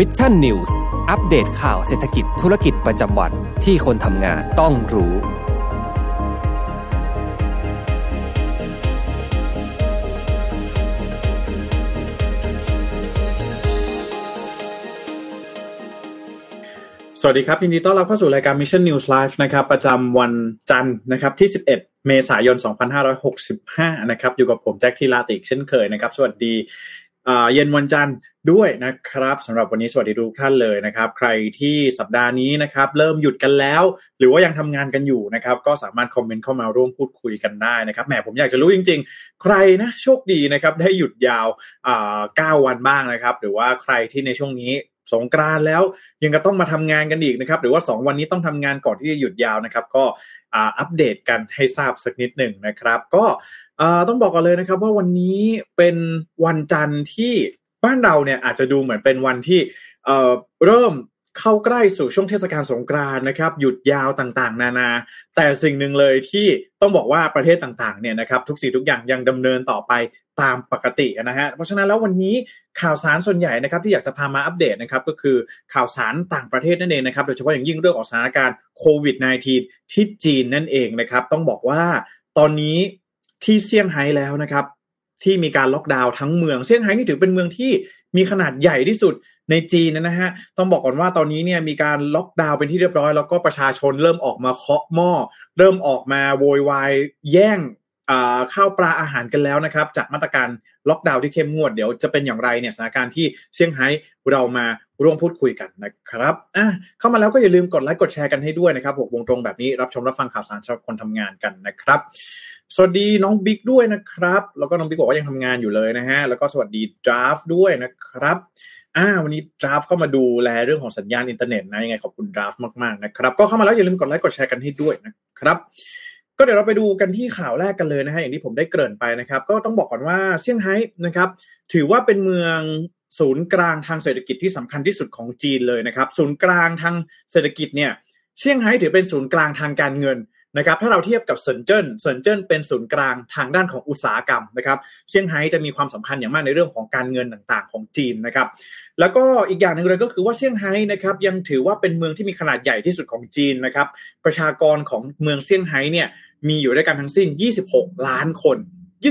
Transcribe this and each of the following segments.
Mission News อัปเดตข่าวเศรษฐกิจธุรกิจประจำวันที่คนทำงานต้องรู้ สวัสดีครับยินดีต้อนรับเข้าสู่รายการ Mission News Live นะครับ ประจำวันจันทร์นะครับที่ 11 เมษายน 2565 นะครับ อยู่กับผมแจ็คทีลาติกเช่นเคยนะครับ สวัสดี เย็นวันจันทร์ด้วยนะครับสำหรับวันนี้สวัสดีทุกท่านเลยนะครับ ใครที่สัปดาห์นี้นะครับ เริ่มหยุดกันแล้ว หรือว่ายังทำงานกันอยู่นะครับ ก็สามารถคอมเมนต์เข้ามาร่วมพูดคุยกันได้นะครับแหมผมอยากจะรู้จริง ๆ ใครนะโชคดีนะครับ ได้หยุดยาวอ่า9วันบ้างนะครับ หรือว่าใครที่ในช่วงนี้ สงกรานแล้วยังก็ต้องมาทำงานกันอีกนะครับ หรือว่า 2 วันนี้ต้องทำงานก่อนที่จะหยุดยาวนะครับ ก็อัปเดตกันให้ทราบสักนิดหนึ่งนะครับ ก็ต้องบอกก่อนเลยนะครับ ว่าวันนี้เป็นวันจันทร์ที่บ้านเราเนี่ยอาจจะดูเหมือนเป็นวันที่เริ่ม เข้าใกล้สู่ช่วงเทศกาลสงกรานนะครับ หยุดยาวต่างๆ นานา แต่สิ่งหนึ่งเลยที่ต้องบอกว่าประเทศต่างๆเนี่ยนะครับทุกสิ่งทุกอย่างยังดำเนินต่อไปตามปกตินะฮะเพราะฉะนั้นแล้ววันนี้ข่าวสารส่วนใหญ่นะครับที่อยากจะพามาอัปเดตนะครับก็คือข่าวสารต่างประเทศนั่นเองนะครับโดยเฉพาะอย่างยิ่งเรื่องของสถานการณ์โควิด -19 ที่จีนนั่นเองนะครับ ต้องบอกว่าตอนนี้ที่เซี่ยงไฮ้แล้วนะครับที่มีการล็อกดาวน์ทั้งเมืองเซี่ยงไฮ้นี่ถือเป็นเมืองที่มีขนาดใหญ่ที่สุด ในจีนนะฮะต้องบอกก่อนว่าตอนนี้เนี่ยมีการล็อกดาวน์เป็นที่เรียบร้อย แล้วก็ประชาชนเริ่มออกมาเคาะหม้อ เริ่มออกมาโวยวายแย่งข้าวปลาอาหารกันแล้วนะครับจากมาตรการล็อกดาวน์ที่เข้มงวดเดี๋ยวจะเป็นอย่างไรเนี่ยสถานการณ์ที่เซี่ยงไฮ้เรามาร่วมพูดคุยกันนะครับอะเข้ามาแล้วก็อย่าลืมกดไลค์กดแชร์กันให้ด้วยนะครับหกโมงตรงแบบนี้รับชมรับฟังข่าวสารสำหรับคนทำงานกันนะครับ สวัสดีน้องบิ๊กด้วยนะครับ แล้วก็น้องบิ๊กบอกว่ายังทำงานอยู่เลยนะฮะแล้วก็สวัสดีดราฟด้วยนะครับ อ่าวันนี้ดราฟเข้ามาดูแลเรื่องของสัญญาณอินเทอร์เน็ตนะยังไงขอบคุณดราฟมากๆนะครับ ก็เข้ามาแล้วอย่าลืมกดไลค์กดแชร์กันให้ด้วยนะครับก็เดี๋ยวเราไปดูกันที่ข่าวแรกกันเลยนะฮะอย่างที่ผมได้เกริ่นไปนะครับ ก็ต้องบอกก่อนว่าเซี่ยงไฮ้นะครับ ถือว่าเป็นเมืองศูนย์กลางทางเศรษฐกิจที่สำคัญที่สุดของจีนเลยนะครับ ศูนย์กลางทางเศรษฐกิจเนี่ยเซี่ยงไฮ้ถือเป็นศูนย์กลางทางการเงิน นะครับถ้าเราเทียบกับเซินเจิ้นเซินเจิ้นเป็นศูนย์กลางทางด้านของอุตสาหกรรมนะครับเซี่ยงไฮ้จะมีความสำคัญอย่างมากในเรื่องของการเงินต่างๆของจีนนะครับแล้วก็อีกอย่างหนึ่งเลยก็คือว่าเซี่ยงไฮ้นะครับยังถือว่าเป็นเมืองที่มีขนาดใหญ่ที่สุดของจีนนะครับประชากรของเมืองเซี่ยงไฮ้เนี่ยมีอยู่ด้วยกันทั้งสิ้น 26 ล้านคน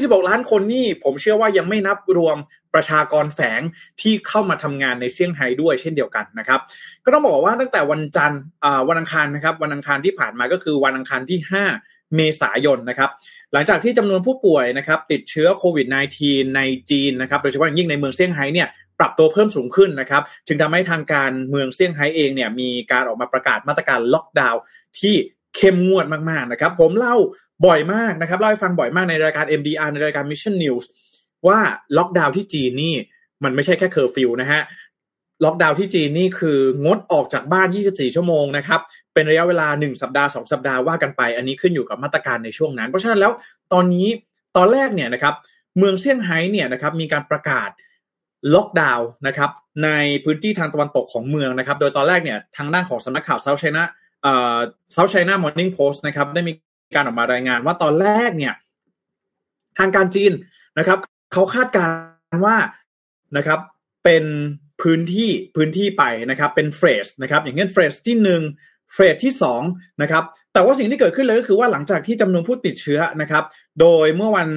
26 ล้านคนนี่ผมเชื่อว่ายังไม่นับรวมประชากรแฝงที่เข้ามาทำงานในเซี่ยงไฮ้ด้วยเช่นเดียวกันนะครับ ก็ต้องบอกว่าตั้งแต่วันจันทร์วันอังคารนะครับ วันอังคารที่ผ่านมาก็คือวันอังคารที่ 5 เมษายนนะครับ หลังจากที่จำนวนผู้ป่วยนะครับ ติดเชื้อโควิด -19 ในจีนนะครับ โดยเฉพาะยิ่งในเมืองเซี่ยงไฮ้เนี่ยปรับตัวเพิ่มสูงขึ้นนะครับ จึงทำให้ทางการเมืองเซี่ยงไฮ้เองเนี่ยมีการออกมาประกาศมาตรการล็อกดาวน์ที่เข้มงวดมากๆนะครับ ผมเล่า บ่อยมากนะครับเล่าให้ฟังบ่อยมากในรายการ MDR ในรายการ Mission News ว่าล็อกดาวน์ที่จีนนี่มันไม่ใช่แค่เคอร์ฟิวนะฮะล็อกดาวน์ที่จีนนี่คืองดออกจากบ้าน 24 ชั่วโมงนะครับ เป็นระยะเวลา 1 สัปดาห์ 2 สัปดาห์ว่ากันไป อันนี้ขึ้นอยู่กับมาตรการในช่วงนั้น เพราะฉะนั้นแล้วตอนนี้ตอนแรกเนี่ยนะครับเมืองเซี่ยงไฮ้เนี่ยนะครับมีการประกาศล็อกดาวน์นะครับในพื้นที่ทางตะวันตกของเมืองนะครับ โดยตอนแรกเนี่ยทางด้านของสำนักข่าวเซาท์ไชน่าเอ่อเซาท์ไชน่ามอร์นิ่งโพสต์นะครับได้มี การออกมารายงานว่าตอนแรกเนี่ย ทางการจีนนะครับเขาคาดการว่านะครับ เป็นพื้นที่พื้นที่ไปนะครับ เป็นเฟสนะครับ อย่างเช่นเฟสที่หนึ่ง เฟสที่สองนะครับแต่ว่าสิ่งที่เกิดขึ้นเลยก็คือว่าหลังจากที่จำนวนผู้ติดเชื้อนะครับโดยเมื่อวัน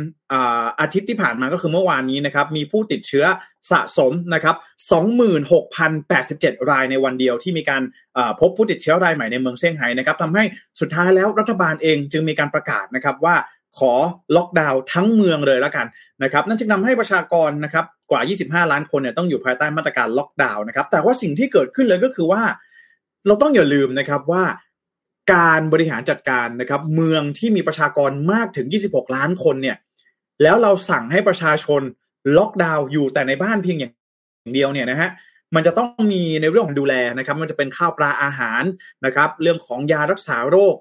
อาทิตย์ที่ผ่านมาก็คือเมื่อวานนี้นะครับมีผู้ติดเชื้อสะสมนะครับ26,087 รายในวันเดียวที่มีการพบผู้ติดเชื้อรายใหม่ในเมืองเซี่ยงไฮ้นะครับทำให้สุดท้ายแล้วรัฐบาลเองจึงมีการประกาศนะครับว่าขอล็อกดาวน์ทั้งเมืองเลยแล้วกันนะครับนั่นจึงทาให้ประชากรนะครับกว่า 25 ล้านคนเนี่ยต้องอยู่ภายใต้มาตรการล็อกดาวน์นะครับแต่ว่าสิ่งที่เกิดขึ้นเลยก็คือว่า เราต้องอย่าลืมนะครับว่าการบริหารจัดการนะครับ เมืองที่มีประชากรมากถึง 26 ล้านคนเนี่ย แล้วเราสั่งให้ประชาชนล็อกดาวน์อยู่แต่ในบ้านเพียงอย่างเดียวเนี่ยนะฮะมันจะต้องมีในเรื่องของดูแลนะครับ มันจะเป็นข้าวปลาอาหารนะครับ เรื่องของยารักษาโรค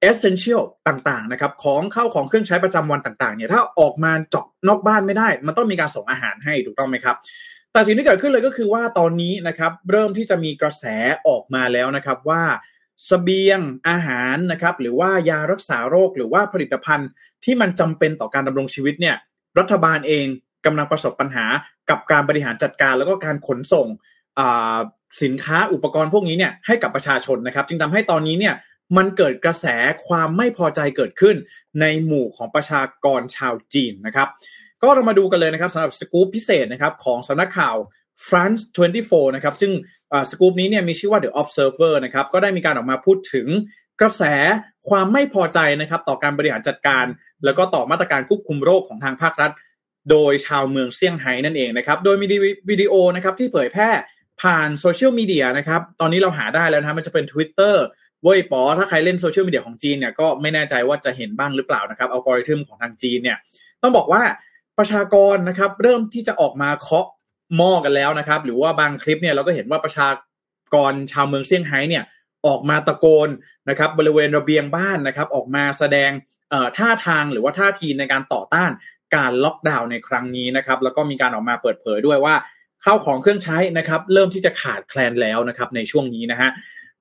essential ต่างๆนะครับ ของเข้าของเครื่องใช้ประจำวันต่างๆเนี่ยถ้าออกมาจากนอกบ้านไม่ได้ มันต้องมีการส่งอาหารให้ถูกต้องไหมครับ แต่สิ่งที่เกิดขึ้นเลยก็คือว่าตอนนี้นะครับเริ่มที่จะมีกระแสออกมาแล้วนะครับว่าสเสบียงอาหารนะครับหรือว่ายารักษาโรคหรือว่าผลิตภัณฑ์ที่มันจำเป็นต่อการดำรงชีวิตเนี่ยรัฐบาลเองกำลังประสบปัญหากับการบริหารจัดการแล้วก็การขนส่งสินค้าอุปกรณ์พวกนี้เนี่ยให้กับประชาชนนะครับ จึงทำให้ตอนนี้เนี่ยมันเกิดกระแสความไม่พอใจเกิดขึ้นในหมู่ของประชากรชาวจีนนะครับ ก็เรามาดูกันเลยนะครับสำหรับสกู๊ปพิเศษนะครับของสำนักข่าว France 24 นะครับ ซึ่งสกู๊ปนี้เนี่ยมีชื่อว่า The Observer นะครับ ก็ได้มีการออกมาพูดถึงกระแสความไม่พอใจนะครับต่อการบริหารจัดการ แล้วก็ต่อมาตรการควบคุมโรคของทางภาครัฐ โดยชาวเมืองเซี่ยงไฮ้นั่นเองนะครับ โดยมีวิดีโอนะครับที่เผยแพร่ผ่านโซเชียลมีเดียนะครับ ตอนนี้เราหาได้แล้วนะมันจะเป็น Twitter เว้ยปอถ้าใครเล่นโซเชียลมีเดียของจีนเนี่ยก็ไม่แน่ใจว่าจะเห็นบ้างหรือเปล่านะครับอัลกอริทึมของทางจีนเนี่ยต้องบอกว่า ประชากรนะครับเริ่มที่จะออกมาเคาะหม้อกันแล้วนะครับ หรือว่าบางคลิปเนี่ยเราก็เห็นว่าประชากรชาวเมืองเซี่ยงไฮ้เนี่ยออกมาตะโกนนะครับบริเวณระเบียงบ้านนะครับ ออกมาแสดงท่าทางหรือว่าท่าทีในการต่อต้านการล็อกดาวน์ในครั้งนี้นะครับ แล้วก็มีการออกมาเปิดเผยด้วยว่าข้าวของเครื่องใช้นะครับเริ่มที่จะขาดแคลนแล้วนะครับในช่วงนี้นะฮะ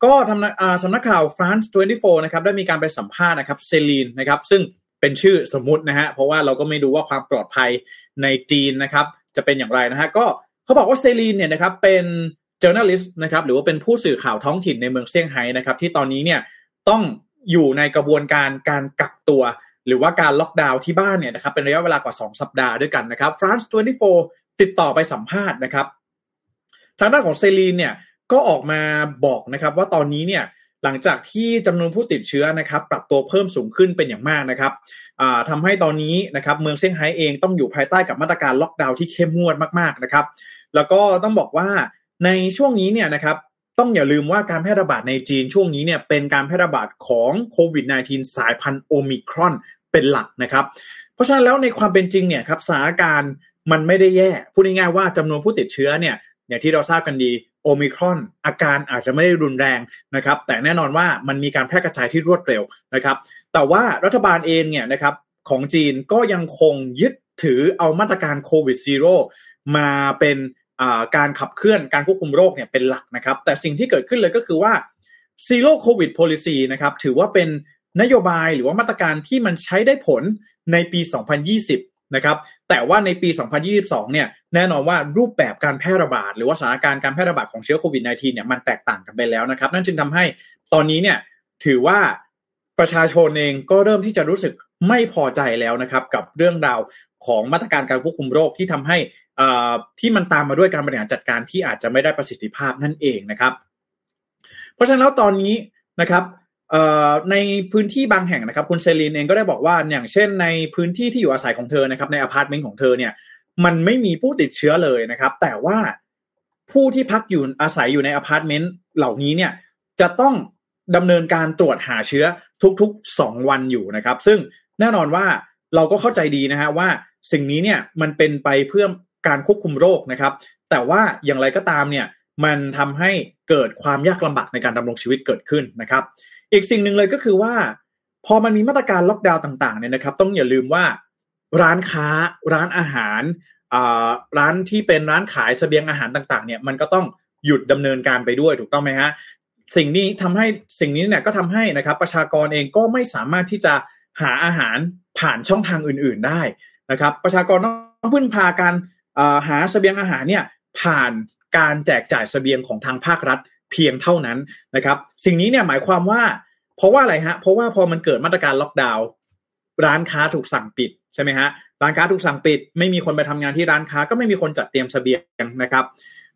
ก็ทำสำนักข่าว France 24 นะครับได้มีการไปสัมภาษณ์นะครับเซลีนนะครับซึ่ง เป็นชื่อสมมุตินะฮะเพราะว่าเราก็ไม่รู้ว่าความปลอดภัยในจีนนะครับ จะเป็นอย่างไรนะฮะก็เขาบอกว่าเซลีนเนี่ยนะครับเป็น journalist นะครับหรือว่าเป็นผู้สื่อข่าวท้องถิ่นในเมืองเซี่ยงไฮ้นะครับ ที่ตอนนี้เนี่ยต้องอยู่ในกระบวนการการกักตัว หรือว่าการล็อกดาวน์ที่บ้านเนี่ยนะครับเป็นระยะเวลากว่า 2 สัปดาห์ด้วยกันนะครับ France 24 ติดต่อไปสัมภาษณ์นะครับ ทางด้านของเซลีนเนี่ยก็ออกมาบอกนะครับว่าตอนนี้เนี่ย หลังจากที่จำนวนผู้ติดเชื้อนะครับปรับตัวเพิ่มสูงขึ้นเป็นอย่างมากนะครับทำให้ตอนนี้นะครับเมืองเซี่ยงไฮ้เองต้องอยู่ภายใต้กับมาตรการล็อกดาวน์ที่เข้มงวดมากๆนะครับ แล้วก็ต้องบอกว่าในช่วงนี้เนี่ยนะครับต้องอย่าลืมว่าการแพร่ระบาดในจีนช่วงนี้เนี่ยเป็นการแพร่ระบาดของโควิด -19 สายพันธุ์โอมิครอนเป็นหลักนะครับ เพราะฉะนั้นแล้วในความเป็นจริงเนี่ยครับสถานการณ์มันไม่ได้แย่พูดง่ายๆว่าจำนวนผู้ติดเชื้อเนี่ยอย่างที่เราทราบกันดี โอมิครอนอาการอาจจะไม่ได้รุนแรงนะครับ แต่แน่นอนว่ามันมีการแพร่กระจายที่รวดเร็วนะครับ แต่ว่ารัฐบาลเองเนี่ยนะครับของจีนก็ยังคงยึดถือเอามาตรการ Covid Zero มาเป็นการขับเคลื่อนการควบคุมโรคเนี่ยเป็นหลักนะครับ แต่สิ่งที่เกิดขึ้นเลยก็คือว่า Zero Covid policy นะครับถือว่าเป็นนโยบายหรือว่ามาตรการที่มันใช้ได้ผลในปี 2020 นะครับ แต่ว่าในปี 2022 เนี่ยแน่นอนว่ารูปแบบการแพร่ระบาด หรือว่าสถานการณ์การแพร่ระบาดของเชื้อโควิด -19 เนี่ยมันแตกต่างกันไปแล้วนะครับ นั่นจึงทำให้ตอนนี้เนี่ยถือว่าประชาชนเองก็เริ่มที่จะรู้สึกไม่พอใจแล้วนะครับ กับเรื่องราวของมาตรการการควบคุมโรคที่ทำให้ที่มันตามมาด้วยการบริหารจัดการที่อาจจะไม่ได้ประสิทธิภาพนั่นเองนะครับ เพราะฉะนั้นแล้วตอนนี้นะครับ ในพื้นที่บางแห่งนะครับ คุณเซลีนเองก็ได้บอกว่าอย่างเช่นในพื้นที่ที่อยู่อาศัยของเธอนะครับในอพาร์ตเมนต์ของเธอเนี่ยมันไม่มีผู้ติดเชื้อเลยนะครับ แต่ว่าผู้ที่พักอยู่อาศัยอยู่ในอพาร์ตเมนต์เหล่านี้เนี่ยจะต้องดำเนินการตรวจหาเชื้อทุกๆสองวันอยู่นะครับ ซึ่งแน่นอนว่าเราก็เข้าใจดีนะฮะว่าสิ่งนี้เนี่ยมันเป็นไปเพื่อการควบคุมโรคนะครับ แต่ว่าอย่างไรก็ตามเนี่ยมันทำให้เกิดความยากลำบากในการดำรงชีวิตเกิดขึ้นนะครับ อีกสิ่งหนึ่งเลยก็คือว่า พอมันมีมาตรการล็อกดาวน์ต่างๆเนี่ยนะครับ ต้องอย่าลืมว่าร้านค้าร้านอาหารร้านที่เป็นร้านขายสเสบียงอาหารต่าง ๆ เนี่ยมันก็ต้องหยุดดำเนินการไปด้วยถูกต้องไหมฮะสิ่งนี้ทำให้สิ่งนี้เนี่ยก็ทำให้นะครับ ประชากรเองก็ไม่สามารถที่จะหาอาหารผ่านช่องทางอื่น ๆได้นะครับ ประชากรต้องพึ่งพาการหาสเสบียงอาหารเนี่ยผ่านการแจกจ่ายสเสบียงของทางภาครัฐเพียงเท่านั้นนะครับ สิ่งนี้เนี่ยหมายความว่า เพราะว่าอะไรฮะ เพราะว่าพอมันเกิดมาตรการล็อกดาวน์ร้านค้าถูกสั่งปิดใช่ไหมฮะร้านค้าถูกสั่งปิด ไม่มีคนไปทำงานที่ร้านค้า ก็ไม่มีคนจัดเตรียมเสบียงนะครับ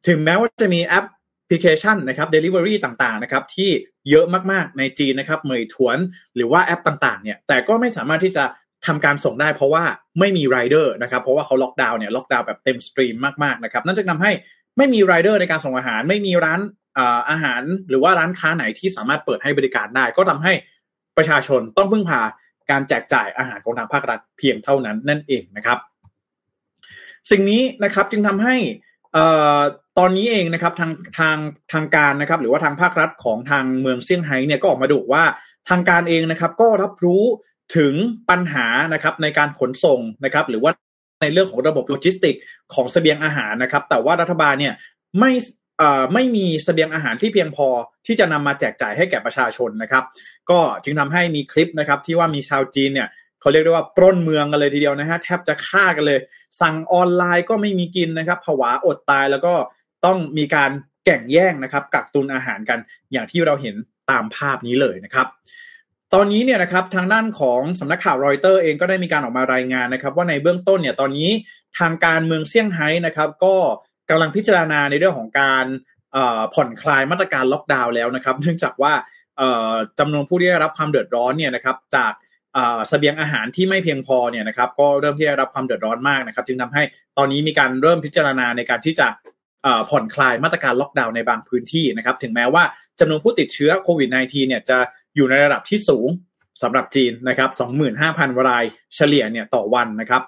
ถึงแม้ว่าจะมีแอปพลิเคชันนะครับ Delivery ต่างๆนะครับที่เยอะมากๆในจีนนะครับเหมยถวนหรือว่าแอปต่างๆเนี่ยแต่ก็ไม่สามารถที่จะทำการส่งได้เพราะว่าไม่มีไรเดอร์นะครับเพราะว่าเขาล็อกดาวน์เนี่ยล็อกดาวน์แบบเต็ม stream มากๆนะครับนั่นจะทำให้ไม่มีไรเดอร์ในการส่งอาหาร ไม่มีร้าน อาหารหรือว่าร้านค้าไหนที่สามารถเปิดให้บริการได้ ก็ทำให้ประชาชนต้องพึ่งพาการแจกจ่ายอาหารของทางภาครัฐเพียงเท่านั้นนั่นเองนะครับ สิ่งนี้นะครับจึงทำให้ตอนนี้เองนะครับทางทางทางการนะครับ หรือว่าทางภาครัฐของทางเมืองเซี่ยงไฮ้เนี่ยก็ออกมาดูว่าทางการเองนะครับ ก็รับรู้ถึงปัญหานะครับในการขนส่งนะครับ หรือว่าในเรื่องของระบบโลจิสติก ของเสบียงอาหารนะครับ แต่ว่ารัฐบาลเนี่ยไม่ ไม่มีสเสบียงอาหารที่เพียงพอที่จะนำมาแจกจ่ายให้แก่ประชาชนนะครับ ก็จึงทำให้มีคลิปนะครับ ที่ว่ามีชาวจีนเนี่ยเขาเรียกได้ว่าปล้นเมืองกันเลยทีเดียวนะฮะแทบจะฆ่ากันเลย สั่งออนไลน์ก็ไม่มีกินนะครับผวาอดตายแล้วก็ต้องมีการแก่งแย่งนะครับ กักตุนอาหารกันอย่างที่เราเห็นตามภาพนี้เลยนะครับ ตอนนี้เนี่ยนะครับทางด้านของสำนักข่าวรอยเตอร์เองก็ได้มีการออกมารายงานนะครับ ว่าในเบื้องต้นเนี่ยตอนนี้ทางการเมืองเซี่ยงไฮ้นะครับ ก็ กำลังพิจารณาในเรื่องของการผ่อนคลายมาตรการล็อกดาวน์แล้วนะครับ เนื่องจากว่าจำนวนผู้ที่ได้รับความเดือดร้อนเนี่ยนะครับจากเสบียงอาหารที่ไม่เพียงพอเนี่ยนะครับก็เริ่มที่จะรับความเดือดร้อนมากนะครับ จึงทำให้ตอนนี้มีการเริ่มพิจารณาในการที่จะผ่อนคลายมาตรการล็อกดาวน์ในบางพื้นที่นะครับ ถึงแม้ว่าจำนวนผู้ติดเชื้อโควิด -19 เนี่ยจะอยู่ในระดับที่สูง สำหรับจีนนะครับ25,000 รายเฉลี่ยเนี่ยต่อวันนะครับ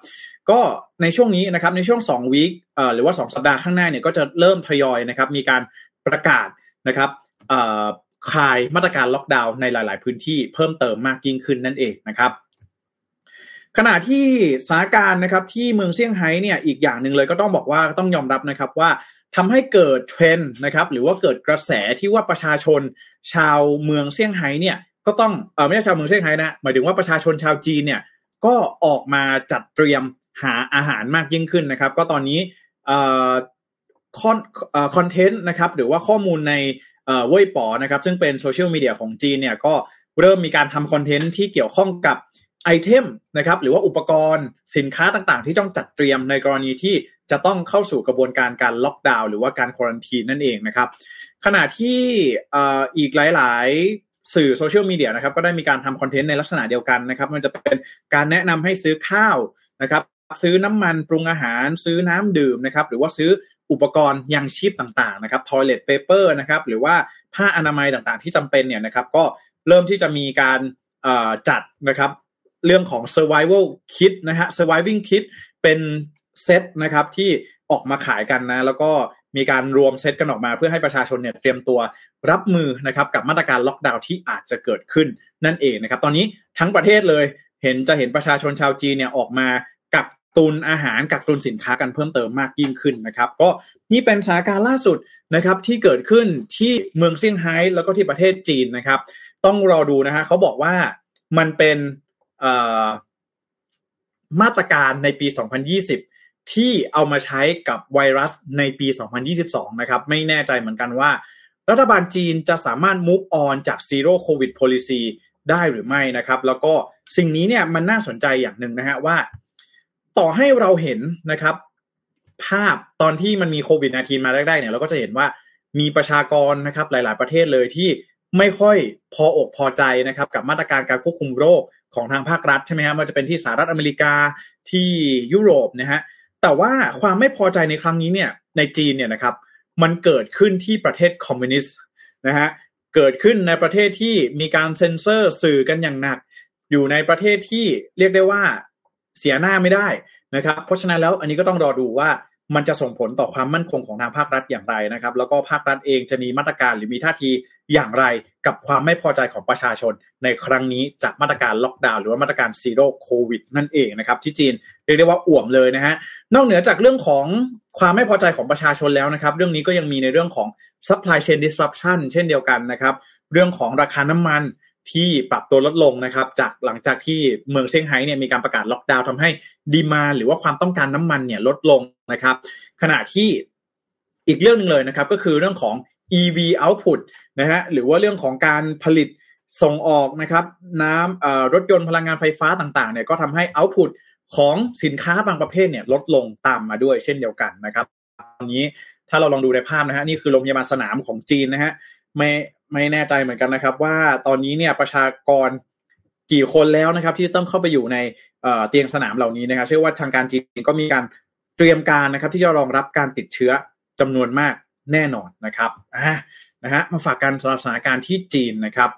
ก็ในช่วงนี้นะครับในช่วง2วีคหรือว่า 2 สัปดาห์ข้างหน้าเนี่ยก็จะเริ่มทยอยนะครับมีการประกาศนะครับคลายมาตรการล็อกดาวน์ในหลาย ๆ พื้นที่เพิ่มเติมมากยิ่งขึ้นนั่นเองนะครับ ขณะที่สถานการณ์นะครับที่เมืองเซี่ยงไฮ้เนี่ยอีกอย่างหนึ่งเลยก็ต้องบอกว่าต้องยอมรับนะครับว่าทำให้เกิดเทรนด์นะครับหรือว่าเกิดกระแสที่ว่าประชาชนชาวเมืองเซี่ยงไฮ้เนี่ย ก็ต้องเออไม่ใช่ชาวเมืองเซี่ยงไฮ้นะหมายถึงว่าประชาชนชาวจีนเนี่ยก็ออกมาจัดเตรียมหาอาหารมากยิ่งขึ้นนะครับ ก็ตอนนี้คอนคอนเทนต์นะครับหรือว่าข้อมูลในเว่ยป๋อนะครับ ซึ่งเป็นโซเชียลมีเดียของจีนเนี่ยก็เริ่มมีการทำคอนเทนต์ที่เกี่ยวข้องกับ item นะครับหรือว่าอุปกรณ์สินค้าต่างๆ ที่ต้องจัดเตรียมในกรณีที่จะต้องเข้าสู่กระบวนการการล็อกดาวน์หรือว่าการ quarantine นั่นเองนะครับ ขณะที่อีกหลายๆ สื่อโซเชียลมีเดียนะครับก็ได้มีการทำคอนเทนต์ในลักษณะเดียวกันนะครับ มันจะเป็นการแนะนำให้ซื้อข้าวนะครับ ซื้อน้ำมันปรุงอาหาร ซื้อน้ำดื่มนะครับ หรือว่าซื้ออุปกรณ์ยังชีพต่างๆนะครับ toilet paper นะครับ หรือว่าผ้าอนามัยต่างๆ ที่จำเป็นเนี่ยนะครับ ก็เริ่มที่จะมีการจัดนะครับ เรื่องของ survival kit นะฮะ surviving kit เป็นเซตนะครับที่ออกมาขายกันนะ แล้วก็ มีการรวมเซตกันออกมาเพื่อให้ประชาชนเนี่ยเตรียมตัวรับมือนะครับกับมาตรการล็อกดาวน์ที่อาจจะเกิดขึ้นนั่นเองนะครับ ตอนนี้ทั้งประเทศเลยเห็นจะเห็นประชาชนชาวจีนเนี่ยออกมากักตุนอาหารกักตุนสินค้ากันเพิ่มเติมมากยิ่งขึ้นนะครับ ก็นี่เป็นสถานการณ์ล่าสุดนะครับที่เกิดขึ้นที่เมืองเซี่ยงไฮ้แล้วก็ที่ประเทศจีนนะครับ ต้องรอดูนะฮะเขาบอกว่ามันเป็นมาตรการในปี 2020 ที่เอามาใช้กับไวรัสในปี 2022 นะครับ ไม่แน่ใจเหมือนกันว่า รัฐบาลจีนจะสามารถ move on จาก zero covid policy ได้หรือไม่นะครับ แล้วก็สิ่งนี้เนี่ยมันน่าสนใจอย่างหนึ่งนะฮะว่า ต่อให้เราเห็นนะครับ ภาพตอนที่มันมีโควิด -19 มาแรกๆเนี่ยเราก็จะเห็นว่ามีประชากรนะครับหลายๆประเทศเลยที่ไม่ค่อยพออกพอใจนะครับกับมาตรการการควบคุมโรคของทางภาครัฐใช่ไหมครับมันจะเป็นที่สหรัฐอเมริกาที่ยุโรปนะฮะ แต่ว่าความไม่พอใจในครั้งนี้เนี่ยในจีนเนี่ยนะครับมันเกิดขึ้นที่ประเทศคอมมิวนิสต์นะฮะเกิดขึ้นในประเทศที่มีการเซ็นเซอร์สื่อกันอย่างหนัก อยู่ในประเทศที่เรียกได้ว่าเสียหน้าไม่ได้นะครับ เพราะฉะนั้นแล้วอันนี้ก็ต้องรอดูว่า มันจะส่งผลต่อความมั่นคงของทางภาครัฐอย่างไรนะครับ แล้วก็ภาครัฐเองจะมีมาตรการหรือมีท่าทีอย่างไรกับความไม่พอใจของประชาชน ในครั้งนี้จากมาตรการล็อกดาวน์หรือว่ามาตรการ Zero Covid นั่นเองนะครับ ที่จีนเรียกได้ว่าอ่วมเลยนะฮะนอกเหนือจากเรื่องของความไม่พอใจของประชาชนแล้วนะครับ เรื่องนี้ก็ยังมีในเรื่องของ supply chain disruption เช่นเดียวกันนะครับ เรื่องของราคาน้ำมัน ที่ปรับตัวลดลงนะครับ จากหลังจากที่เมืองเซี่ยงไฮ้เนี่ยมีการประกาศล็อกดาวน์ทำให้ demand หรือว่าความต้องการน้ำมันเนี่ยลดลงนะครับ ขณะที่อีกเรื่องหนึ่งเลยนะครับ ก็คือเรื่องของ EV output นะฮะหรือว่าเรื่องของการผลิตส่งออกนะครับน้ำรถยนต์พลังงานไฟฟ้าต่างๆเนี่ยก็ทำให้ output ของสินค้าบางประเภทเนี่ยลดลงตามมาด้วยเช่นเดียวกันนะครับตอนนี้ถ้าเราลองดูในภาพนะฮะนี่คือโรงพยาบาลสนามของจีนนะฮะไม่ ไม่แน่ใจเหมือนกันนะครับ ว่าตอนนี้เนี่ยประชากรกี่คนแล้วนะครับ ที่ต้องเข้าไปอยู่ในเตียงสนามเหล่านี้นะครับ เชื่อว่าทางการจีนก็มีการเตรียมการนะครับ ที่จะรองรับการติดเชื้อจำนวนมากแน่นอนนะครับอ่านะฮะมาฝากกันสำหรับสถานการณ์ที่จีนนะครับ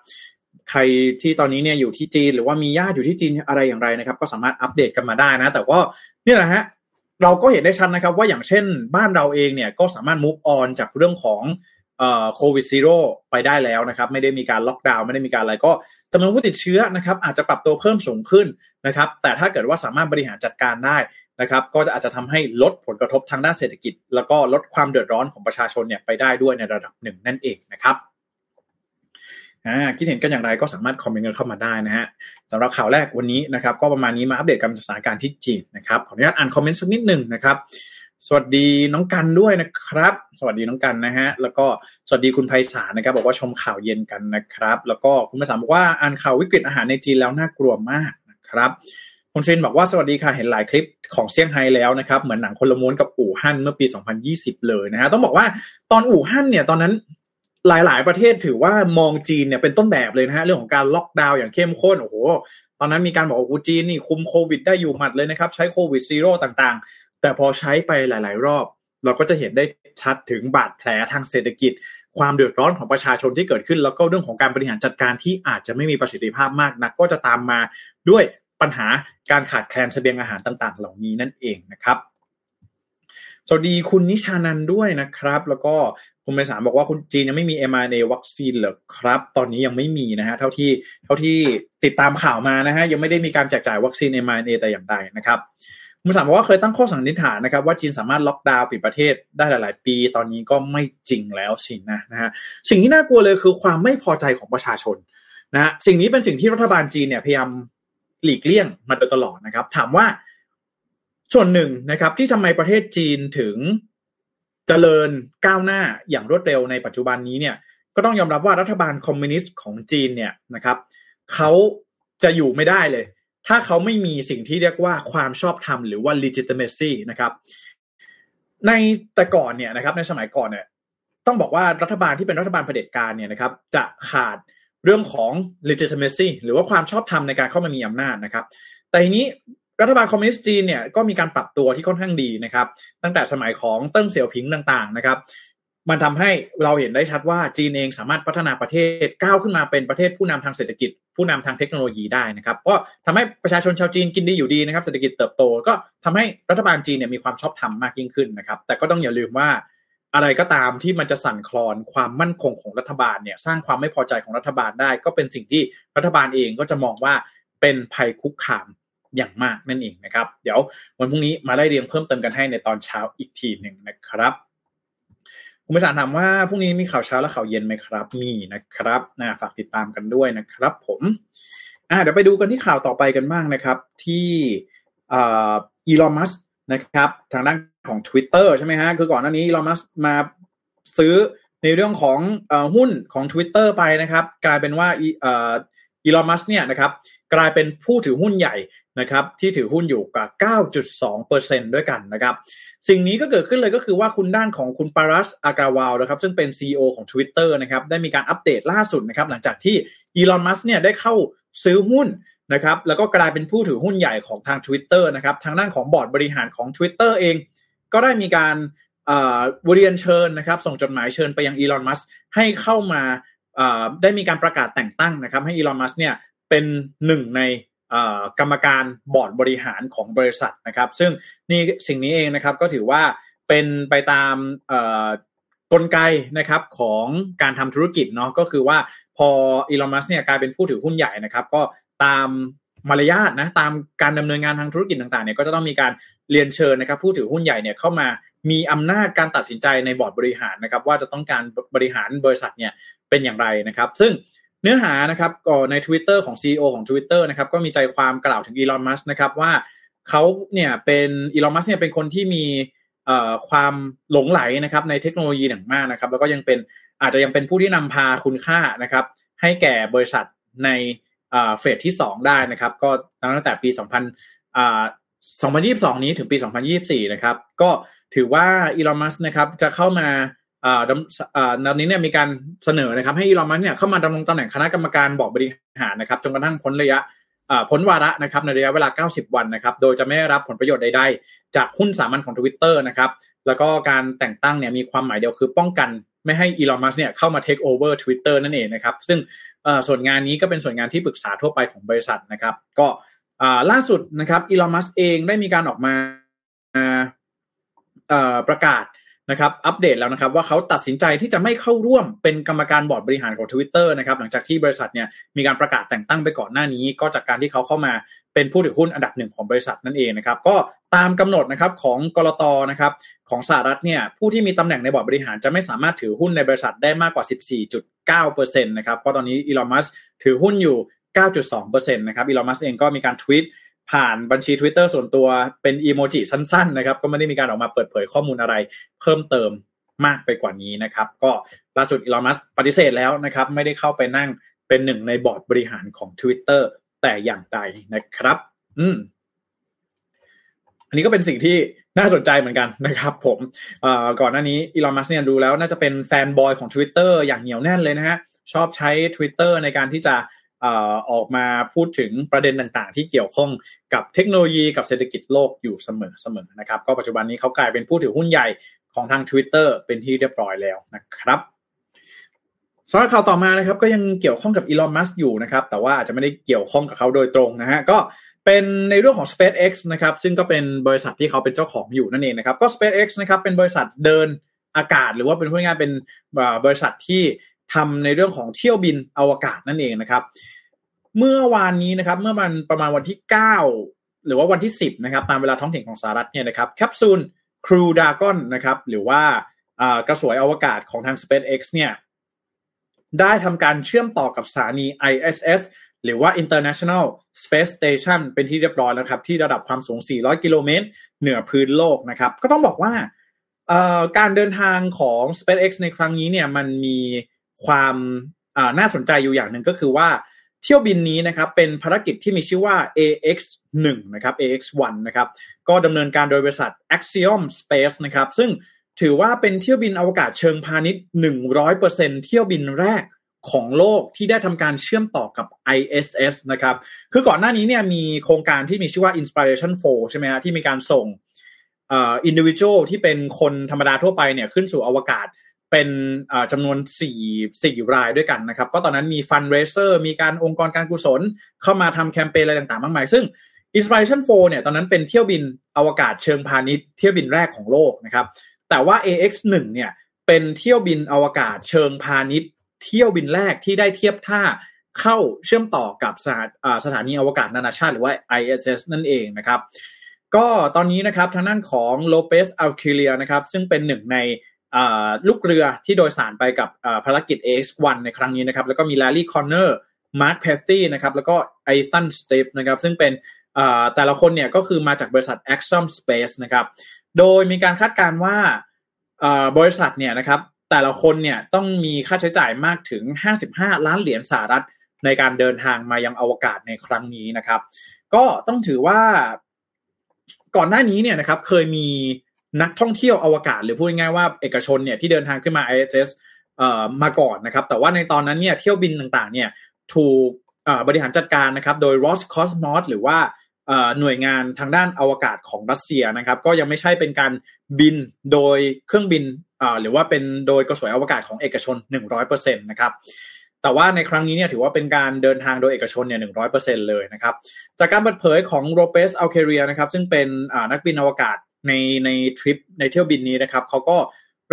ใครที่ตอนนี้เนี่ยอยู่ที่จีน หรือว่ามีญาติอยู่ที่จีนอะไรอย่างไรนะครับ ก็สามารถอัปเดตกันมาได้นะ แต่ก็นี่แหละฮะเราก็เห็นได้ชัดนะครับ ว่าอย่างเช่นบ้านเราเองเนี่ยก็สามารถมุกออนจากเรื่องของ โควิดซีโร่ไปได้แล้วนะครับไม่ได้มีการล็อกดาวน์ไม่ได้มีการอะไรก็จำนวนผู้ติดเชื้อนะครับอาจจะปรับตัวเพิ่มสูงขึ้นนะครับแต่ถ้าเกิดว่าสามารถบริหารจัดการได้นะครับก็จะอาจจะทำให้ลดผลกระทบทางด้านเศรษฐกิจ แล้วก็ลดความเดือดร้อนของประชาชนเนี่ยไปได้ด้วยในระดับหนึ่งนั่นเองนะครับคิดเห็นกันอย่างไรก็สามารถคอมเมนต์กันเข้ามาได้นะฮะสำหรับข่าวแรกวันนี้นะครับก็ประมาณนี้มาอัปเดตการสถานการณ์ที่จีนนะครับขออนุญาตอ่านคอมเมนต์สักนิดหนึ่งนะครับ สวัสดีน้องกันด้วยนะครับ สวัสดีน้องกันนะฮะ แล้วก็สวัสดีคุณไพศาลนะครับ บอกว่าชมข่าวเย็นกันนะครับ แล้วก็คุณไพศาลบอกว่าอ่านข่าววิกฤตอาหารในจีนแล้วน่ากลัวมากนะครับคุณเซนบอกว่าสวัสดีค่ะเห็นหลายคลิปของเซี่ยงไฮ้แล้วนะครับ เหมือนหนังคนละม้วนกับอู่ฮั่นเมื่อปี 2020 เลยนะฮะต้องบอกว่าตอนอู่ฮั่นเนี่ยตอนนั้นหลาย ๆ ประเทศถือว่ามองจีนเนี่ยเป็นต้นแบบเลยนะฮะเรื่องของการล็อกดาวน์อย่างเข้มข้นโอ้โหตอนนั้นมีการบอกว่าจีนนี่คุมโควิดได้อยู่หมัดเลยนะครับ ใช้โควิด zero ต่าง แต่พอใช้ไปหลาย ๆ รอบ เราก็จะเห็นได้ชัดถึงบาดแผลทางเศรษฐกิจ ความเดือดร้อนของประชาชนที่เกิดขึ้น แล้วก็เรื่องของการบริหารจัดการที่อาจจะไม่มีประสิทธิภาพมากนัก ก็จะตามมาด้วยปัญหาการขาดแคลนเสบียงอาหารต่าง ๆ เหล่านี้นั่นเองนะครับสวัสดีคุณนิชานันด้วยนะครับ แล้วก็คุณไมสาบอกว่าคุณจีนยังไม่มี m อ n a วัคซีนเหรอครับ ตอนนี้ยังไม่มีนะฮะเท่าที่เท่าที่ติดตามข่าวมานะฮะยังไม่ได้มีการแจกจ่ายวัคซีน m อ n a แต่อย่างใดนะครับ คุณสามบอกว่าเคยตั้งข้อสันนิษฐานนะครับว่าจีนสามารถล็อกดาวน์ปิดประเทศได้หลาย ๆ ปี ตอนนี้ก็ไม่จริงแล้วสินะนะฮะสิ่งที่น่ากลัวเลยคือความไม่พอใจของประชาชนนะฮะสิ่งนี้เป็นสิ่งที่รัฐบาลจีนเนี่ยพยายามหลีกเลี่ยงมาโดยตลอดนะครับ ถามว่าส่วนหนึ่งนะครับ ที่ทำไมประเทศจีนถึงเจริญก้าวหน้าอย่างรวดเร็วในปัจจุบันนี้เนี่ย ก็ต้องยอมรับว่ารัฐบาลคอมมิวนิสต์ของจีนเนี่ยนะครับเขาจะอยู่ไม่ได้เลย ถ้าเขาไม่มีสิ่งที่เรียกว่าความชอบธรรมหรือว่า legitimacy นะครับ ในแต่ก่อนเนี่ยนะครับ ในสมัยก่อนเนี่ยต้องบอกว่ารัฐบาลที่เป็นรัฐบาลเผด็จการเนี่ยนะครับ จะขาดเรื่องของ legitimacy หรือว่าความชอบธรรมในการเข้ามามีอำนาจนะครับ แต่ทีนี้รัฐบาลคอมมิวนิสต์จีนเนี่ยก็มีการปรับตัวที่ค่อนข้างดีนะครับ ตั้งแต่สมัยของเติ้งเสี่ยวผิงต่างๆนะครับ มันทำให้เราเห็นได้ชัดว่าจีนเองสามารถพัฒนาประเทศก้าวขึ้นมาเป็นประเทศผู้นำทางเศรษฐกิจ ผู้นำทางเทคโนโลยีได้นะครับก็ทำให้ประชาชนชาวจีนกินดีอยู่ดีนะครับเศรษฐกิจเติบโต ก็ทำให้รัฐบาลจีนเนี่ยมีความชอบธรรมมากยิ่งขึ้นนะครับแต่ก็ต้องอย่าลืมว่าอะไรก็ตามที่มันจะสั่นคลอนความมั่นคงของรัฐบาลเนี่ยสร้างความไม่พอใจของรัฐบาลได้ ก็เป็นสิ่งที่รัฐบาลเองก็จะมองว่าเป็นภัยคุกคามอย่างมากนั่นเองนะครับ เดี๋ยววันพรุ่งนี้มาไล่เรียงเพิ่มเติมกันให้ในตอนเช้าอีกทีหนึ่งนะครับ คุณผู้ชมถามว่าพรุ่งนี้มีข่าวเช้าและข่าวเย็นไหมครับ มีนะครับนะฝากติดตามกันด้วยนะครับ ผมอ่าเดี๋ยวไปดูกันที่ข่าวต่อไปกันบ้างนะครับ ที่อีลอนมัสนะครับทางด้านของ Twitter ใช่ไหมฮะคือก่อนหน้านี้อีลอนมัสมาซื้อในเรื่องของอหุ้นของ Twitter ไปนะครับ กลายเป็นว่าอีลอนมัสเนี่ยนะครับ กลายเป็นผู้ถือหุ้นใหญ่นะครับที่ถือหุ้นอยู่กับ 9.2%ด้วยกันนะครับ สิ่งนี้ก็เกิดขึ้นเลยก็คือว่าคุณด้านของคุณปารัสอากาวาลนะครับ ซึ่งเป็น CEO ของ Twitter นะครับ ได้มีการอัปเดตล่าสุดนะครับ หลังจากที่อีลอนมัสเนี่ยได้เข้าซื้อหุ้นนะครับ แล้วก็กลายเป็นผู้ถือหุ้นใหญ่ของทาง Twitter นะครับ ทางด้านของบอร์ดบริหารของ Twitter เอง ก็ได้มีการเรียนเชิญนะครับ ส่งจดหมายเชิญไปยังอีลอนมัสให้เข้ามาได้มีการประกาศแต่งตั้งนะครับ ให้อีลอนมัสเนี่ย เป็นหนึ่งในกรรมการบอร์ดบริหารของบริษัทนะครับ ซึ่งนี่สิ่งนี้เองนะครับก็ถือว่าเป็นไปตามกลไกนะครับของการทำธุรกิจเนาะก็คือว่าพออีลอนมัสเนี่ยกลายเป็นผู้ถือหุ้นใหญ่นะครับ ก็ตามมารยาทนะตามการดำเนินงานทางธุรกิจต่างๆเนี่ยก็จะต้องมีการเรียนเชิญนะครับ ผู้ถือหุ้นใหญ่เนี่ยเข้ามามีอำนาจการตัดสินใจในบอร์ดบริหารนะครับ ว่าจะต้องการบริหารบริษัทเนี่ยเป็นอย่างไรนะครับ ซึ่ง เนื้อหานะครับก็ใน Twitter ของ CEO ของ Twitter นะครับก็มีใจความกล่าวถึงอีลอนมัสนะครับว่าเขาเนี่ยเป็นอีลอนมัสเนี่ยเป็นคนที่มีความหลงไหลนะครับในเทคโนโลยีอย่างมากนะครับ แล้วก็ยังเป็นอาจจะยังเป็นผู้ที่นำพาคุณค่านะครับ ให้แก่บริษัทในเฟสที่ 2 ได้นะครับ ก็ตั้งแต่ปี 2000 2022 นี้ถึงปี 2024 นะครับ ก็ถือว่าอีลอนมัสก์นะครับจะเข้ามา อ่าอ่าตอนนี้เนี่ยมีการเสนอนะครับ ให้อีลอนมัสก์เนี่ยเข้ามาดำรงตำแหน่งคณะกรรมการบอร์ดบริหารนะครับจนกระทั่งพ้นระยะพ้นวาระนะครับในระยะเวลา 90 วันนะครับ โดยจะไม่ได้รับผลประโยชน์ใดๆ จากหุ้นสามัญของ Twitter นะครับ แล้วก็การแต่งตั้งเนี่ยมีความหมายเดียวคือป้องกันไม่ให้อีลอนมัสก์เนี่ยเข้ามาเทคโอเวอร์ทวิตเตอร์นั่นเองนะครับ ซึ่งส่วนงานนี้ก็เป็นส่วนงานที่ปรึกษาทั่วไปของบริษัทนะครับ ก็ล่าสุดนะครับอีลอนมัสเองได้มีการออกมาประกาศ นะครับอัปเดตแล้วนะครับว่าเขาตัดสินใจที่จะไม่เข้าร่วมเป็นกรรมการบอร์ดบริหารของ Twitter นะครับหลังจากที่บริษัทเนี่ยมีการประกาศแต่งตั้งไปก่อนหน้านี้ ก็จากการที่เขาเข้ามาเป็นผู้ถือหุ้นอันดับหนึ่งของบริษัทนั่นเองนะครับก็ตามกำหนดนะครับของกรตนะครับของสหรัฐเนี่ยผู้ที่มีตำแหน่งในบอร์ดบริหารจะไม่สามารถถือหุ้นในบริษัทได้มากกว่า 14.9%นะครับเพราะตอนนี้อีลอนมัสถือหุ้นอยู่ 9.2%นะครับอีลอนมัสเองก็มีการทวีต ผ่านบัญชี Twitter ส่วนตัวเป็นอีโมจิสั้นๆนะครับ ก็ไม่ได้มีการออกมาเปิดเผยข้อมูลอะไร เพิ่มเติมมากไปกว่านี้นะครับ ก็ล่าสุดอีลอนมัสปฏิเสธแล้วนะครับ ไม่ได้เข้าไปนั่งเป็นหนึ่งในบอร์ดบริหารของ Twitter แต่อย่างใดนะครับ อืม อันนี้ก็เป็นสิ่งที่น่าสนใจเหมือนกันนะครับ ผมก่อนหน้านี้อีลอนมัสเนี่ยดูแล้ว น่าจะเป็นแฟนบอยของ Twitter อย่างเหนียวแน่นเลยนะฮะชอบใช้ Twitter ในการที่จะ ออกมาพูดถึงประเด็นต่างๆ ที่เกี่ยวข้องกับเทคโนโลยีกับเศรษฐกิจโลกอยู่เสมอๆนะครับก็ปัจจุบันนี้เขากลายเป็นผู้ถือหุ้นใหญ่ของทาง Twitter เป็นที่เรียบร้อยแล้วนะครับสำหรับข่าวต่อมานะครับก็ยังเกี่ยวข้องกับอีลอนมัสอยู่นะครับแต่ว่าอาจจะไม่ได้เกี่ยวข้องกับเขาโดยตรงนะฮะก็เป็นในเรื่องของ SpaceX นะครับซึ่งก็เป็นบริษัทที่เขาเป็นเจ้าของอยู่นั่นเองนะครับก็ SpaceX นะครับเป็นบริษัทเดินอากาศ หรือว่าเป็นพูดง่ายเป็นบริษัทที่ ทำในเรื่องของเที่ยวบินอวกาศนั่นเองนะครับ เมื่อวานนี้นะครับ เมื่อมันประมาณวันที่ 9 หรือว่าวันที่ 10 นะครับ ตามเวลาท้องถิ่นของสหรัฐเนี่ยนะครับแคปซูลครูดากอนนะครับ หรือว่ากระสวยอวกาศของทาง SpaceX เนี่ยได้ทำการเชื่อมต่อกับสถานี ISS หรือว่า International Space Station เป็นที่เรียบร้อยแล้วครับ ที่ระดับความสูง 400 กิโลเมตร เหนือพื้นโลกนะครับ ก็ต้องบอกว่าการเดินทางของ SpaceX ในครั้งนี้เนี่ยมันมี ความน่าสนใจอยู่อย่างหนึ่งก็คือว่าเที่ยวบินนี้นะครับเป็นภารกิจที่มีชื่อว่า AX1 นะครับ AX1 นะครับก็ดำเนินการโดยบริษัท Axiom Space นะครับซึ่งถือว่าเป็นเที่ยวบินอวกาศเชิงพาณิชย์ 100%เที่ยวบินแรกของโลกที่ได้ทำการเชื่อมต่อกับ ISS นะครับ คือก่อนหน้านี้เนี่ยมีโครงการที่มีชื่อว่า Inspiration 4 ใช่ไหมฮะที่มีการส่งอ่า individual ที่เป็นคนธรรมดาทั่วไปเนี่ยขึ้นสู่อวกาศ เป็นจำนวน4 4รายด้วยกันนะครับ ก็ตอนนั้นมี fundraiser มีการองค์กรการกุศล เข้ามาทำแคมเปญอะไรต่างๆ มากมาย ซึ่ง Inspiration 4เนี่ยตอนนั้นเป็นเที่ยวบินอวกาศเชิงพาณิชย์เที่ยวบินแรกของโลกนะครับ แต่ว่า AX1 เนี่ยเป็นเที่ยวบินอวกาศเชิงพาณิชย์ เที่ยวบินแรกที่ได้เทียบท่าเข้าเชื่อมต่อกับสถานสถานีอวกาศนานาชาติหรือว่า ISS นั่นเองนะครับ ก็ตอนนี้นะครับทางด้านของโลเปซ อาเลเกรียนะครับซึ่งเป็นหนึ่งใน ลูกเรือที่โดยสารไปกับภารกิจ AX1 ในครั้งนี้นะครับ แล้วก็มีลารีคอนเนอร์มาร์คเพสตี้นะครับ แล้วก็ไอตัน สติบบ์นะครับ ซึ่งเป็นแต่ละคนเนี่ยก็คือมาจากบริษัท Axiom Space นะครับ โดยมีการคาดการณ์ว่าบริษัทเนี่ยนะครับ แต่ละคนเนี่ยต้องมีค่าใช้จ่ายมากถึง 55 ล้านเหรียญสหรัฐในการเดินทางมายังอวกาศในครั้งนี้นะครับ ก็ต้องถือว่าก่อนหน้านี้เนี่ยนะครับเคยมี นักท่องเที่ยวอวกาศหรือพูดง่ายๆว่าเอกชนเนี่ยที่เดินทางขึ้นมา ISS เอ่อมาก่อนนะครับ แต่ว่าในตอนนั้นเนี่ยเที่ยวบินต่างๆเนี่ยถูกบริหารจัดการนะครับโดย Roscosmos หรือว่าหน่วยงานทางด้านอวกาศของรัสเซียนะครับ ก็ยังไม่ใช่เป็นการบินโดยเครื่องบินหรือว่าเป็นโดยกระสวยอวกาศของเอกชน 100%นะครับแต่ว่าในครั้งนี้เนี่ยถือว่าเป็นการเดินทางโดยเอกชนเนี่ย100%เลยนะครับ จากการเปิดเผยของโรเปสอัลเคเรียนะครับ ซึ่งเป็นนักบินอวกาศ ในในทริปในเที่ยวบินนี้นะครับเขาก็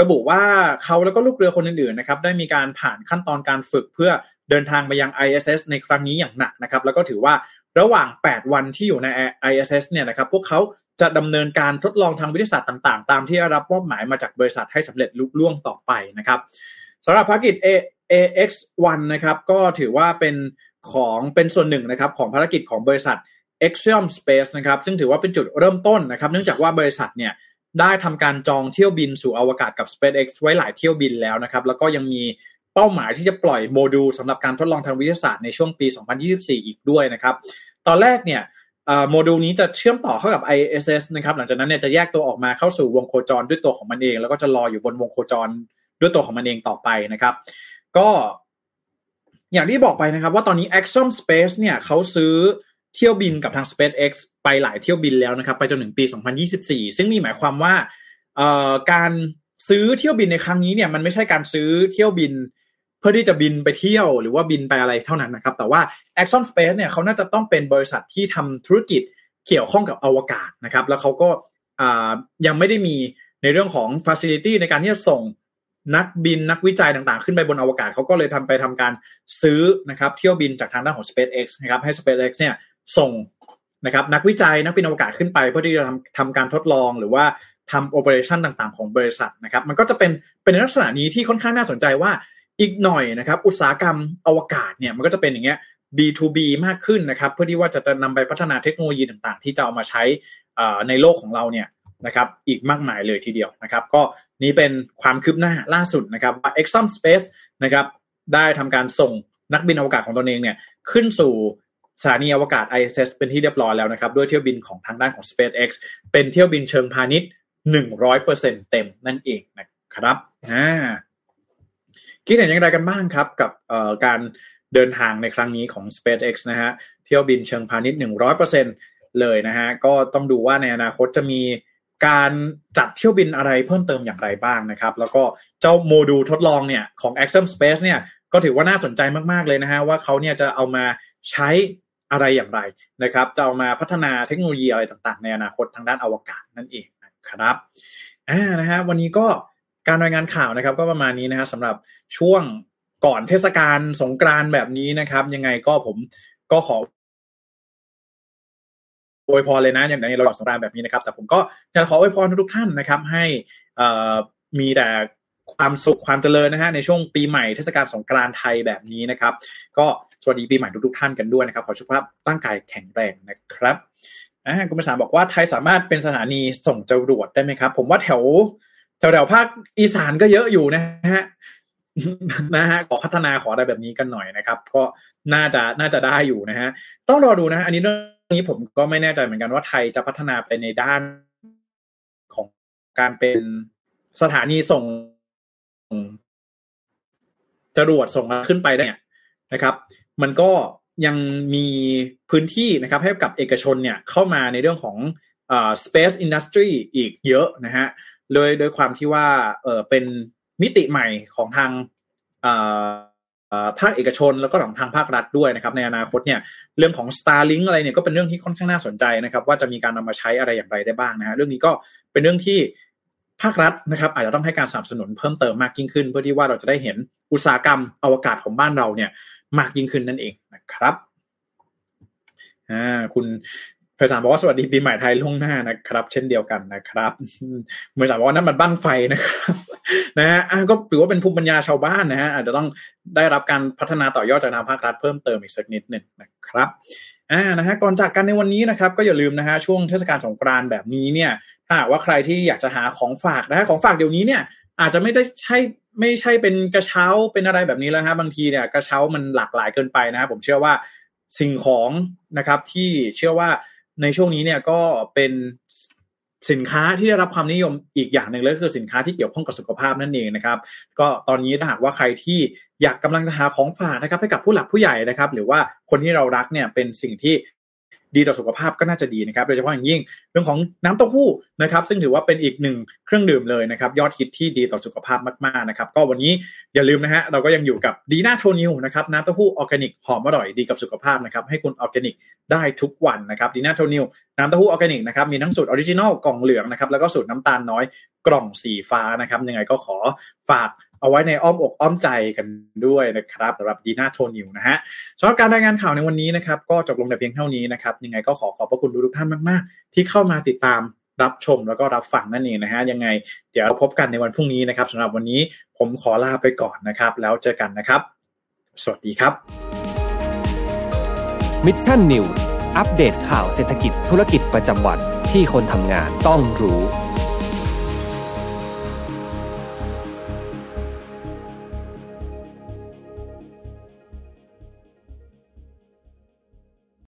ระบุว่าเขาแล้วก็ลูกเรือคนอื่นๆนะครับได้มีการผ่านขั้นตอนการฝึกเพื่อเดินทางไปยัง ISS ในครั้งนี้อย่างหนักนะครับ แล้วก็ถือว่าระหว่าง 8 วันที่อยู่ใน ISS เนี่ยนะครับพวกเขาจะดำเนินการทดลองทางวิทยาศาสตร์ต่างๆ ตามที่รับมอบหมายมาจากบริษัทให้สำเร็จลุล่วงต่อไปนะครับสำหรับภารกิจ AX1 นะครับก็ถือว่าเป็นของเป็นส่วนหนึ่งนะครับของภารกิจของบริษัท Axiom Space นะครับซึ่งถือว่าเป็นจุดเริ่มต้นนะครับเนื่องจากว่าบริษัทเนี่ยได้ทำการจองเที่ยวบินสู่อวกาศกับ SpaceX ไว้หลายเที่ยวบินแล้วนะครับแล้วก็ยังมีเป้าหมายที่จะปล่อยโมดูลสำหรับการทดลองทางวิทยาศาสตร์ในช่วงปี 2024 อีกด้วยนะครับตอนแรกเนี่ยโมดูลนี้จะเชื่อมต่อเข้ากับ ISS นะครับหลังจากนั้นเนี่ยจะแยกตัวออกมาเข้าสู่วงโคจรด้วยตัวของมันเอง แล้วก็จะรออยู่บนวงโคจรด้วยตัวของมันเองต่อไปนะครับ ก็อย่างที่บอกไปนะครับว่าตอนนี้ Axiom Space เนี่ยเขาซื้อ เที่ยวบินกับทาง SpaceX ไปหลายเที่ยวบินแล้วนะครับ ไปจนถึงปี 2024 ซึ่งมีหมายความว่าการซื้อเที่ยวบินในครั้งนี้เนี่ยมันไม่ใช่การซื้อเที่ยวบินเพื่อที่จะบินไปเที่ยวหรือว่าบินไปอะไรเท่านั้นนะครับ แต่ว่า Action Space เนี่ยเขาน่าจะต้องเป็นบริษัทที่ทำธุรกิจเกี่ยวข้องกับอวกาศนะครับ แล้วเขาก็ยังไม่ได้มีในเรื่องของ Facility ในการที่จะส่งนักบินนักวิจัยต่างๆ ขึ้นไปบนอวกาศเขาก็เลยทำไปทำการซื้อนะครับเที่ยวบินจากทางด้านของ SpaceX นะครับให้ SpaceX เนี่ย ส่งนะครับนักวิจัยนักบินอวกาศขึ้นไป เพื่อที่จะทำทำการทดลองหรือว่าทำโอเปอเรชันต่างๆ ของบริษัทนะครับ มันก็จะเป็นเป็นลักษณะนี้ที่ค่อนข้างน่าสนใจว่าอีกหน่อยนะครับ อุตสาหกรรมอวกาศเนี่ยมันก็จะเป็นอย่างเงี้ย B2B มากขึ้นนะครับ เพื่อที่ว่าจะนำไปพัฒนาเทคโนโลยีต่างๆ ที่จะเอามาใช้ในโลกของเราเนี่ยนะครับ อีกมากมายเลยทีเดียวนะครับ ก็นี้เป็นความคืบหน้าล่าสุดนะครับว่า Exxon Space นะครับได้ทำการส่งนักบินอวกาศของตนเองเนี่ยขึ้นสู่ สถานีอวกาศ ISS เป็นที่เรียบร้อยแล้วนะครับ ด้วยเที่ยวบินของทางด้านของ SpaceX เป็นเที่ยวบินเชิงพาณิชย์100%เปอร์เซ็นต็มนั่นเองนะครับอ่าคิดเห็นอย่างไรกันบ้างครับ กับการเดินทางในครั้งนี้ของ SpaceX นะฮะเที่ยวบินเชิงพาณิชย์100%เลยนะฮะก็ต้องดูว่าในอนาคตจะมีการจัดเที่ยวบินอะไรเพิ่มเติมอย่างไรบ้างนะครับ แล้วก็เจ้าโมดูลทดลองเนี่ยของ Axiom Space เนี่ยก็ถือว่าน่าสนใจมาก ๆ เลยนะฮะว่าเขาเนี่ยจะเอามาใช้ อะไรอย่างไรนะครับจะเอามาพัฒนาเทคโนโลยีอะไรต่างๆ ในอนาคตทางด้านอวกาศนั่นเองนะครับอ่านะฮะวันนี้ก็การรายงานข่าวนะครับ ก็ประมาณนี้นะฮะสำหรับช่วงก่อนเทศกาลสงกรานต์แบบนี้นะครับ ยังไงก็ผมก็ขออวยพรเลยนะอย่างในระหว่างสงกรานต์แบบนี้นะครับ แต่ผมก็จะขออวยพรทุกท่านนะครับ ให้มีแต่ความสุขความเจริญนะฮะในช่วงปีใหม่เทศกาลสงกรานต์ไทยแบบนี้นะครับ ก็ สวัสดีปีใหม่ทุกๆท่านกันด้วยนะครับ ขอสุขภาพร่างกายแข็งแรงนะครับอ่าคุณประสานบอกว่าไทยสามารถเป็นสถานีส่งจรวดได้ไหมครับ ผมว่าแถวแถวแถวภาคอีสานก็เยอะอยู่นะฮะนะฮะขอพัฒนาขออะไรแบบนี้กันหน่อยนะครับ ก็น่าจะน่าจะได้อยู่นะฮะต้องรอดูนะฮะอันนี้เรื่องนี้ผมก็ไม่แน่ใจเหมือนกันว่าไทยจะพัฒนาไปในด้านของการเป็นสถานีส่งจรวดส่งขึ้นไปได้นะครับ มันก็ยังมีพื้นที่นะครับให้กับเอกชนเนี่ยเข้ามาในเรื่องของอ่า space industry อีกเยอะนะฮะโดยโดยความที่ว่าเออเป็นมิติใหม่ของทางอ่าภาคเอกชนแล้วก็ของทางภาครัฐด้วยนะครับในอนาคตเนี่ยเรื่องของ Starlink อะไรเนี่ยก็เป็นเรื่องที่ค่อนข้างน่าสนใจนะครับ ว่าจะมีการนำมาใช้อะไรอย่างไรได้บ้างนะฮะเรื่องนี้ก็เป็นเรื่องที่ภาครัฐนะครับ อาจจะต้องให้การสนับสนุนเพิ่มเติมมากยิ่งขึ้น เพื่อที่ว่าเราจะได้เห็นอุตสาหกรรมอวกาศของบ้านเราเนี่ย มากยิ่งขึ้นนั่นเองนะครับอ่าคุณเพยสารบอกว่าสวัสดีปีใหม่ไทยล่วงหน้านะครับ เช่นเดียวกันนะครับเมื่อสารบอกว่านั่นมันบ้างไฟนะครับนะฮะก็ถือว่าเป็นภูมิปัญญาชาวบ้านนะฮะอาจจะต้องได้รับการพัฒนาต่อยอดจากทางภาครัฐเพิ่มเติมอีกสักนิดหนึ่งนะครับอ่านะฮะก่อนจากกันในวันนี้นะครับ ก็อย่าลืมนะฮะช่วงเทศกาลสงกรานต์แบบนี้เนี่ยถ้าว่าใครที่อยากจะหาของฝากนะฮะของฝากเดี๋ยวนี้เนี่ย อาจจะไม่ได้ใช่ไม่ใช่เป็นกระเช้าเป็นอะไรแบบนี้แล้วฮะบางทีเนี่ยกระเช้ามันหลากหลายเกินไปนะครับผมเชื่อว่าสิ่งของนะครับที่เชื่อว่าในช่วงนี้เนี่ยก็เป็นสินค้าที่ได้รับความนิยมอีกอย่างหนึ่งเลยคือสินค้าที่เกี่ยวข้องกับสุขภาพนั่นเองนะครับ ก็ตอนนี้ถ้าหากว่าใครที่อยากกำลังจะหาของฝากนะครับให้กับผู้หลักผู้ใหญ่นะครับ หรือว่าคนที่เรารักเนี่ยเป็นสิ่งที่ดีต่อสุขภาพก็น่าจะดีนะครับ โดยเฉพาะอย่างยิ่งเรื่องของน้ำเต้าหู้นะครับ ซึ่งถือว่าเป็นอีกหนึ่ง เครื่องดื่มเลยนะครับ ยอดฮิตที่ดีต่อสุขภาพมากๆนะครับ ก็วันนี้อย่าลืมนะฮะเราก็ยังอยู่กับดีน่าโทนิวนะครับน้ำเต้าหู้ออร์แกนิกหอมอร่อยดีกับสุขภาพนะครับ ให้คุณออร์แกนิกได้ทุกวันนะครับดีน่าโทนิวน้ำเต้าหู้ออร์แกนิกนะครับมีทั้งสูตร original กล่องเหลืองนะครับแล้วก็สูตรน้ำตาลน้อยกล่องสีฟ้านะครับยังไงก็ขอฝากเอาไว้ในอ้อมอกอ้อมใจกันด้วยนะครับสำหรับดีน่าโทนิวนะฮะสำหรับการรายงานข่าวในวันนี้นะครับ ก็จบลงแต่เพียงเท่านี้นะครับ ยังไงก็ขอขอบพระคุณทุกท่านมาก ๆ ที่เข้ามาติดตาม รับชมแล้วก็รับฟังนั่นเองนะฮะยังไง เดี๋ยวเราพบกันในวันพรุ่งนี้นะครับสำหรับวันนี้ผมขอลาไปก่อนนะครับ แล้วเจอกันนะครับ สวัสดีครับมิชชั่นนิวส์อัปเดตข่าวเศรษฐกิจธุรกิจประจำวันที่คนทำงานต้องรู้